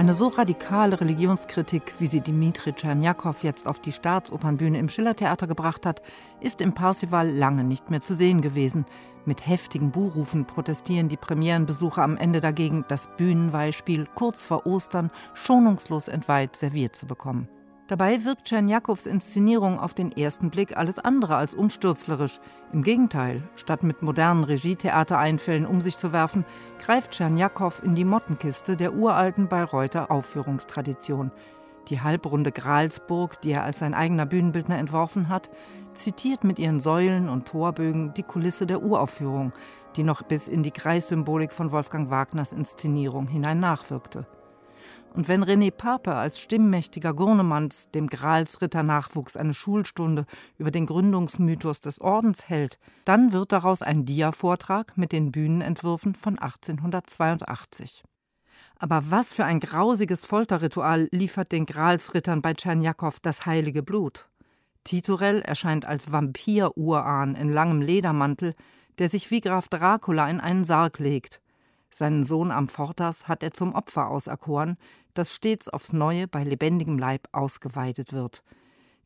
Eine so radikale Religionskritik, wie sie Dmitri Tscherniakow jetzt auf die Staatsopernbühne im Schillertheater gebracht hat, ist im Parsival lange nicht mehr zu sehen gewesen. Mit heftigen Buhrufen protestieren die Premierenbesucher am Ende dagegen, das Bühnenweihspiel kurz vor Ostern schonungslos entweiht serviert zu bekommen. Dabei wirkt Tscherniakows Inszenierung auf den ersten Blick alles andere als umstürzlerisch. Im Gegenteil, statt mit modernen Regietheatereinfällen um sich zu werfen, greift Tscherniakow in die Mottenkiste der uralten Bayreuther Aufführungstradition. Die halbrunde Gralsburg, die er als sein eigener Bühnenbildner entworfen hat, zitiert mit ihren Säulen und Torbögen die Kulisse der Uraufführung, die noch bis in die Kreissymbolik von Wolfgang Wagners Inszenierung hinein nachwirkte. Und wenn René Pape als stimmmächtiger Gurnemanns dem Gralsritter-Nachwuchs eine Schulstunde über den Gründungsmythos des Ordens hält, dann wird daraus ein Dia-Vortrag mit den Bühnenentwürfen von 1882. Aber was für ein grausiges Folterritual liefert den Gralsrittern bei Tscherniakow das heilige Blut? Titurell erscheint als Vampir-Urahn in langem Ledermantel, der sich wie Graf Dracula in einen Sarg legt. Seinen Sohn Amfortas hat er zum Opfer auserkoren, das stets aufs Neue bei lebendigem Leib ausgeweidet wird.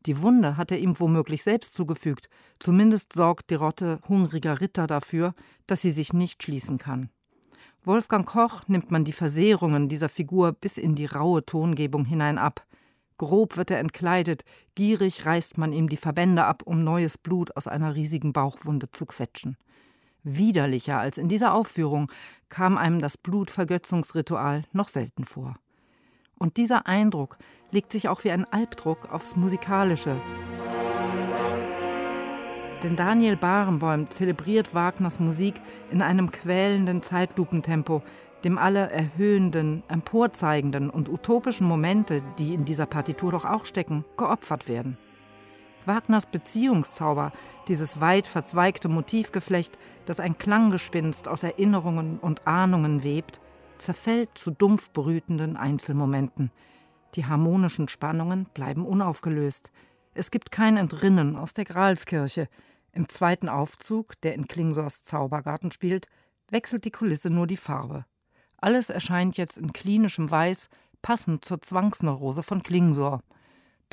Die Wunde hat er ihm womöglich selbst zugefügt, zumindest sorgt die Rotte hungriger Ritter dafür, dass sie sich nicht schließen kann. Wolfgang Koch nimmt man die Versehrungen dieser Figur bis in die raue Tongebung hinein ab. Grob wird er entkleidet, gierig reißt man ihm die Verbände ab, um neues Blut aus einer riesigen Bauchwunde zu quetschen. Widerlicher als in dieser Aufführung kam einem das Blutvergötzungsritual noch selten vor. Und dieser Eindruck legt sich auch wie ein Albdruck aufs Musikalische. Denn Daniel Barenboim zelebriert Wagners Musik in einem quälenden Zeitlupentempo, dem alle erhöhenden, emporzeigenden und utopischen Momente, die in dieser Partitur doch auch stecken, geopfert werden. Wagners Beziehungszauber, dieses weit verzweigte Motivgeflecht, das ein Klanggespinst aus Erinnerungen und Ahnungen webt, zerfällt zu dumpf brütenden Einzelmomenten. Die harmonischen Spannungen bleiben unaufgelöst. Es gibt kein Entrinnen aus der Gralskirche. Im zweiten Aufzug, der in Klingsors Zaubergarten spielt, wechselt die Kulisse nur die Farbe. Alles erscheint jetzt in klinischem Weiß, passend zur Zwangsneurose von Klingsor.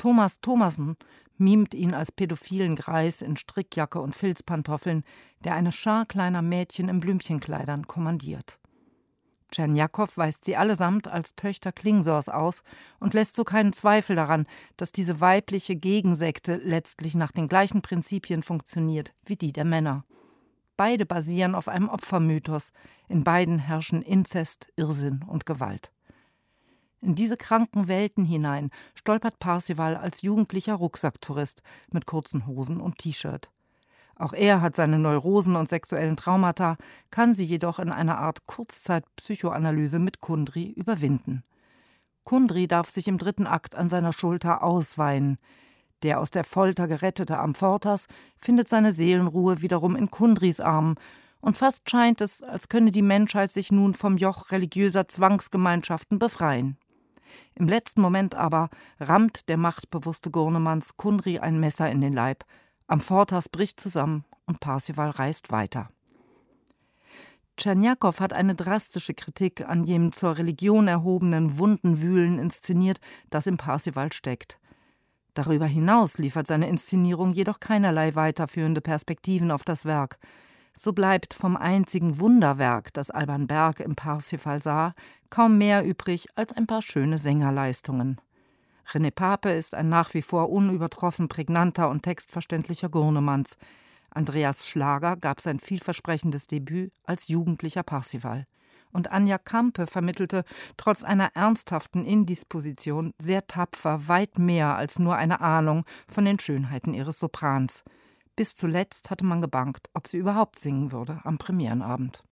Thomas Thomassen mimt ihn als pädophilen Greis in Strickjacke und Filzpantoffeln, der eine Schar kleiner Mädchen in Blümchenkleidern kommandiert. Tscherniakow weist sie allesamt als Töchter Klingsors aus und lässt so keinen Zweifel daran, dass diese weibliche Gegensekte letztlich nach den gleichen Prinzipien funktioniert wie die der Männer. Beide basieren auf einem Opfermythos, in beiden herrschen Inzest, Irrsinn und Gewalt. In diese kranken Welten hinein stolpert Parsival als jugendlicher Rucksacktourist mit kurzen Hosen und T-Shirt. Auch er hat seine Neurosen und sexuellen Traumata, kann sie jedoch in einer Art Kurzzeit-Psychoanalyse mit Kundri überwinden. Kundri darf sich im dritten Akt an seiner Schulter ausweinen. Der aus der Folter gerettete Amfortas findet seine Seelenruhe wiederum in Kundris Armen und fast scheint es, als könne die Menschheit sich nun vom Joch religiöser Zwangsgemeinschaften befreien. Im letzten Moment aber rammt der machtbewusste Gurnemanns Kundri ein Messer in den Leib. Amfortas bricht zusammen und Parsival reist weiter. Tscherniakow hat eine drastische Kritik an jenem zur Religion erhobenen wunden Wühlen inszeniert, das im Parsival steckt. Darüber hinaus liefert seine Inszenierung jedoch keinerlei weiterführende Perspektiven auf das Werk. So bleibt vom einzigen Wunderwerk, das Alban Berg im Parsifal sah, kaum mehr übrig als ein paar schöne Sängerleistungen. René Pape ist ein nach wie vor unübertroffen prägnanter und textverständlicher Gurnemanns. Andreas Schlager gab sein vielversprechendes Debüt als jugendlicher Parsival. Und Anja Kampe vermittelte trotz einer ernsthaften Indisposition sehr tapfer weit mehr als nur eine Ahnung von den Schönheiten ihres Soprans. Bis zuletzt hatte man gebangt, ob sie überhaupt singen würde am Premierenabend.